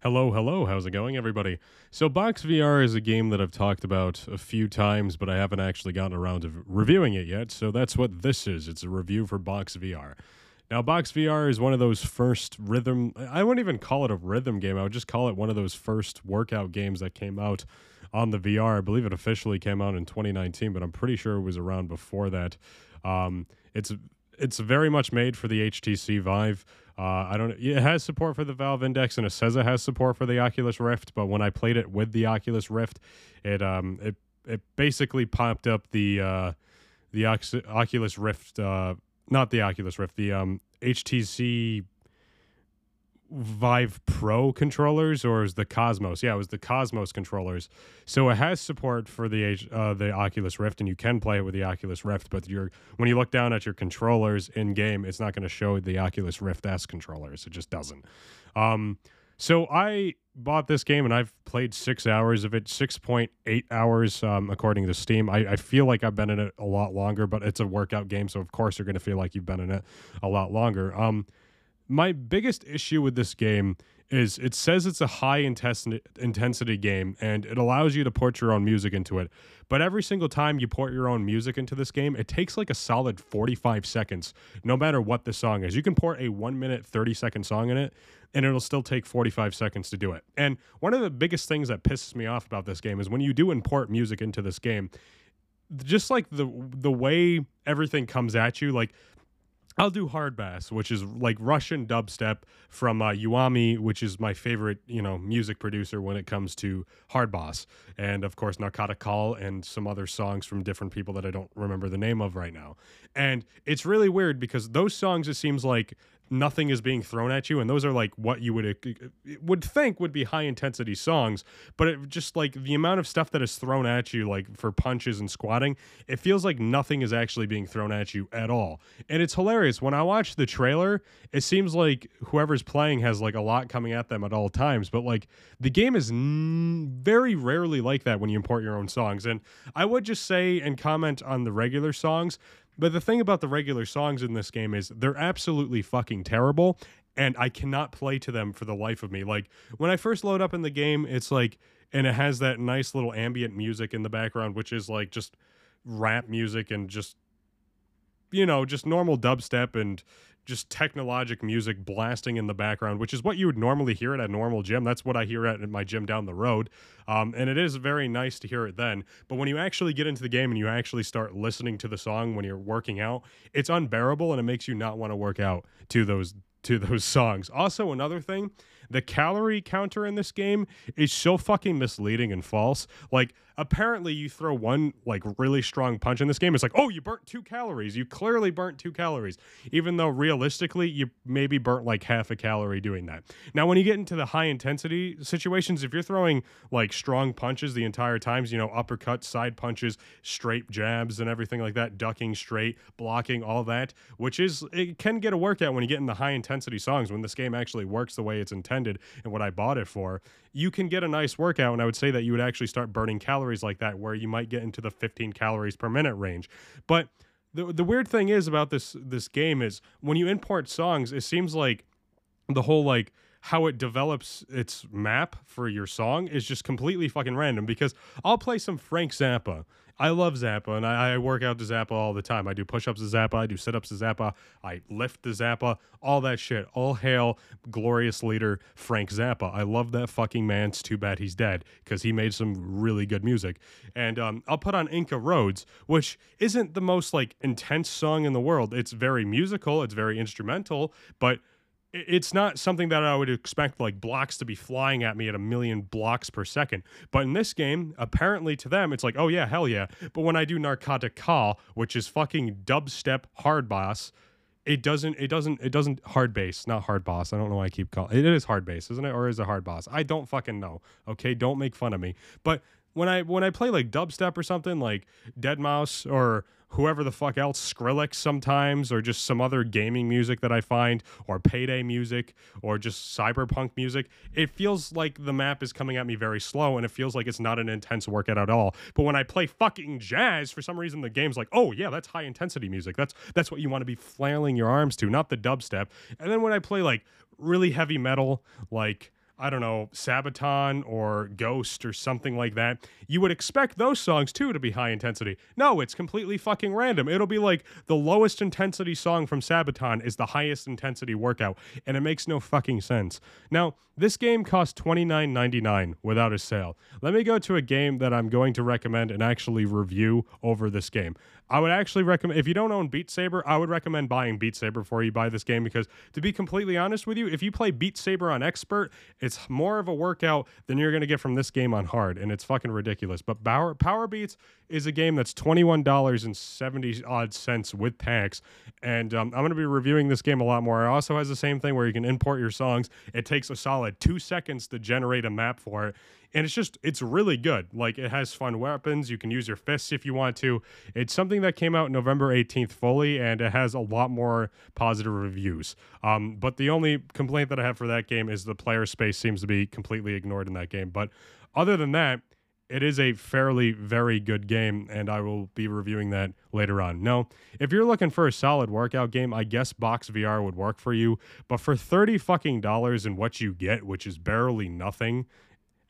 Hello, hello. How's it going, everybody? So, Box VR is a game that I've talked about a few times, but I haven't actually gotten around to reviewing it yet. So, that's what this is. It's a review for Box VR. Now, Box VR is one of those first rhythm, I wouldn't even call it a rhythm game. I would just call it one of those first workout games that came out on the VR. I believe it officially came out in 2019, but I'm pretty sure it was around before that. Um, it's it's very much made for the HTC Vive. Uh, I don't. It has support for the Valve Index, and it says it has support for the Oculus Rift. But when I played it with the Oculus Rift, it um it it basically popped up the uh, the Oculus Rift, uh, not the Oculus Rift, the um HTC Vive Pro controllers, or is the Cosmos? Yeah, it was the Cosmos controllers. So it has support for the uh, the Oculus Rift, and you can play it with the Oculus Rift. But you're when you look down at your controllers in game, it's not going to show the Oculus Rift S controllers. It just doesn't. Um, so I bought this game and I've played six hours of it, six point eight hours um, according to Steam. I, I feel like I've been in it a lot longer, but it's a workout game, so of course you're going to feel like you've been in it a lot longer. Um, my biggest issue with this game is it says it's a high intensity game and it allows you to port your own music into it. But every single time you port your own music into this game, it takes like a solid 45 seconds, no matter what the song is. You can port a one minute, 30 second song in it, and it'll still take 45 seconds to do it. And one of the biggest things that pisses me off about this game is when you do import music into this game, just like the the way everything comes at you, like I'll do hard bass, which is like Russian dubstep from uh, Uamee, which is my favorite, you know, music producer when it comes to hard bass, and of course Narkotik Kal and some other songs from different people that I don't remember the name of right now. And it's really weird because those songs, it seems like nothing is being thrown at you and those are like what you would uh, would think would be high intensity songs but it just like the amount of stuff that is thrown at you like for punches and squatting it feels like nothing is actually being thrown at you at all. And it's hilarious. When i watch the trailer it seems like whoever's playing has like a lot coming at them at all times but like the game is n- very rarely like that when you import your own songs. And i would just say and comment on the regular songs but the thing about the regular songs in this game is they're absolutely fucking terrible and I cannot play to them for the life of me. Like when I first load up in the game, it's like and it has that nice little ambient music in the background which is like just rap music and just you know, just normal dubstep and just technologic music blasting in the background, which is what you would normally hear at a normal gym. That's what I hear at my gym down the road. Um, and it is very nice to hear it then. But when you actually get into the game and you actually start listening to the song when you're working out, it's unbearable and it makes you not want to work out to those to those songs. Also, another thing, the calorie counter in this game is so fucking misleading and false. Like, apparently, you throw one like really strong punch in this game, it's like, oh, you burnt two calories. You clearly burnt two calories, even though realistically, you maybe burnt like half a calorie doing that. Now, when you get into the high intensity situations, if you're throwing like strong punches the entire times, you know, uppercuts, side punches, straight jabs, and everything like that, ducking straight, blocking, all that, which is, it can get a workout when you get in the high intensity songs when this game actually works the way it's intended and what I bought it for, you can get a nice workout. And I would say that you would actually start burning calories like that, where you might get into the 15 calories per minute range. But the the weird thing is about this this game is when you import songs, it seems like the whole like how it develops its map for your song is just completely fucking random because I'll play some Frank Zappa. I love Zappa and I, I work out to Zappa all the time. I do push ups to Zappa, I do sit ups to Zappa, I lift the Zappa, all that shit. All hail glorious leader Frank Zappa. I love that fucking man. It's too bad he's dead because he made some really good music. And um, I'll put on Inca Roads, which isn't the most like intense song in the world. It's very musical, it's very instrumental, but it's not something that I would expect like blocks to be flying at me at a million blocks per second. But in this game, apparently to them, it's like, oh yeah, hell yeah. But when I do Narkotik Kal, which is fucking dubstep hard boss, it doesn't, it doesn't, it doesn't hard bass, not hard boss. I don't know why I keep calling it, it is hard bass, isn't it? Or is it hard boss? I don't fucking know. Okay, don't make fun of me. But when I when I play like dubstep or something like Deadmau5 or whoever the fuck else, Skrillex sometimes, or just some other gaming music that I find, or payday music, or just cyberpunk music, it feels like the map is coming at me very slow and it feels like it's not an intense workout at all. But when I play fucking jazz, for some reason the game's like, oh yeah, that's high intensity music. That's that's what you want to be flailing your arms to, not the dubstep. And then when I play like really heavy metal, like I don't know, Sabaton or Ghost or something like that, you would expect those songs too to be high intensity. No, it's completely fucking random. It'll be like the lowest intensity song from Sabaton is the highest intensity workout, and it makes no fucking sense. Now, this game costs $29.99 without a sale. Let me go to a game that I'm going to recommend and actually review over this game. I would actually recommend if you don't own Beat Saber, I would recommend buying Beat Saber before you buy this game because to be completely honest with you, if you play Beat Saber on expert, it's more of a workout than you're going to get from this game on hard and it's fucking ridiculous. But Power Power Beats is a game that's $21.70 odd cents with tax and um, I'm going to be reviewing this game a lot more. It also has the same thing where you can import your songs. It takes a solid 2 seconds to generate a map for it and it's just it's really good. Like it has fun weapons. You can use your fists if you want to. It's something that came out november 18th fully and it has a lot more positive reviews. Um, but the only complaint that i have for that game is the player space seems to be completely ignored in that game. But other than that it is a fairly very good game and i will be reviewing that later on. No if you're looking for a solid workout game i guess box vr would work for you. But for 30 fucking dollars and what you get which is barely nothing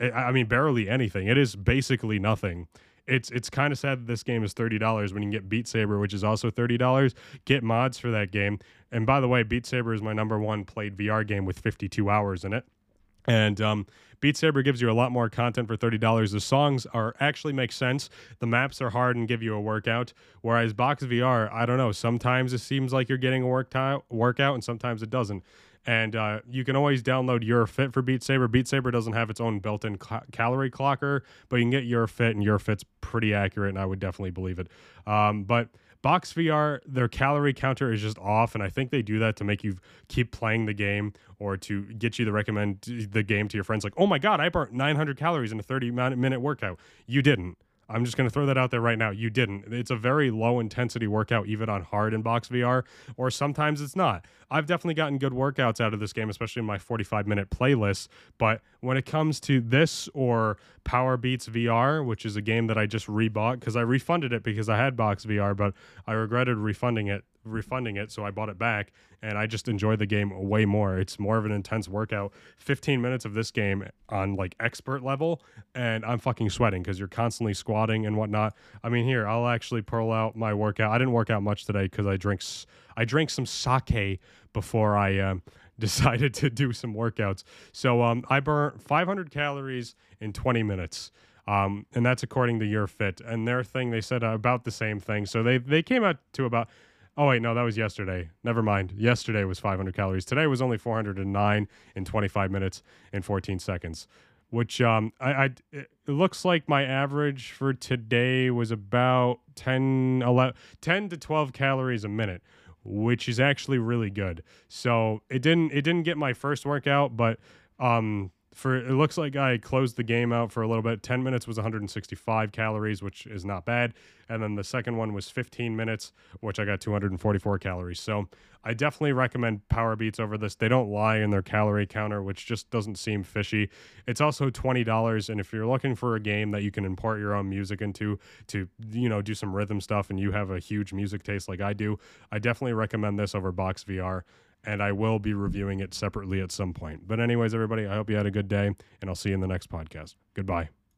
I mean, barely anything. It is basically nothing. It's it's kind of sad that this game is thirty dollars when you get Beat Saber, which is also thirty dollars. Get mods for that game. And by the way, Beat Saber is my number one played VR game with fifty two hours in it. And um, Beat Saber gives you a lot more content for thirty dollars. The songs are actually make sense. The maps are hard and give you a workout. Whereas Box VR, I don't know. Sometimes it seems like you're getting a workout, workout, and sometimes it doesn't. And uh, you can always download YUR Fit for Beat Saber. Beat Saber doesn't have its own built-in ca- calorie clocker, but you can get YUR Fit, and YUR Fit's pretty accurate, and I would definitely believe it. Um, but Box VR, their calorie counter is just off, and I think they do that to make you keep playing the game or to get you to recommend the game to your friends. Like, oh my god, I burnt 900 calories in a 30 minute workout. You didn't. I'm just going to throw that out there right now. You didn't. It's a very low intensity workout, even on hard in box VR, or sometimes it's not. I've definitely gotten good workouts out of this game, especially in my 45 minute playlist. But when it comes to this or Power Beats VR, which is a game that I just rebought because I refunded it because I had box VR, but I regretted refunding it refunding it, so I bought it back, and I just enjoy the game way more. It's more of an intense workout. 15 minutes of this game on like expert level, and I'm fucking sweating because you're constantly squatting and whatnot. I mean, here I'll actually pull out my workout. I didn't work out much today because I drink I drank some sake before I. Um, decided to do some workouts. So um, I burnt 500 calories in 20 minutes. Um, and that's according to YUR Fit and their thing they said about the same thing so they they came out to about Oh wait, no, that was yesterday. Never mind. Yesterday was 500 calories. Today was only 409 in 25 minutes and 14 seconds, which um I, I it looks like my average for today was about 10 11 10 to 12 calories a minute, which is actually really good. So, it didn't it didn't get my first workout, but um for it looks like I closed the game out for a little bit. 10 minutes was 165 calories, which is not bad. And then the second one was 15 minutes, which I got 244 calories. So I definitely recommend Power Beats over this. They don't lie in their calorie counter, which just doesn't seem fishy. It's also $20. And if you're looking for a game that you can import your own music into to, you know, do some rhythm stuff and you have a huge music taste like I do, I definitely recommend this over Box VR and I will be reviewing it separately at some point. But, anyways, everybody, I hope you had a good day, and I'll see you in the next podcast. Goodbye.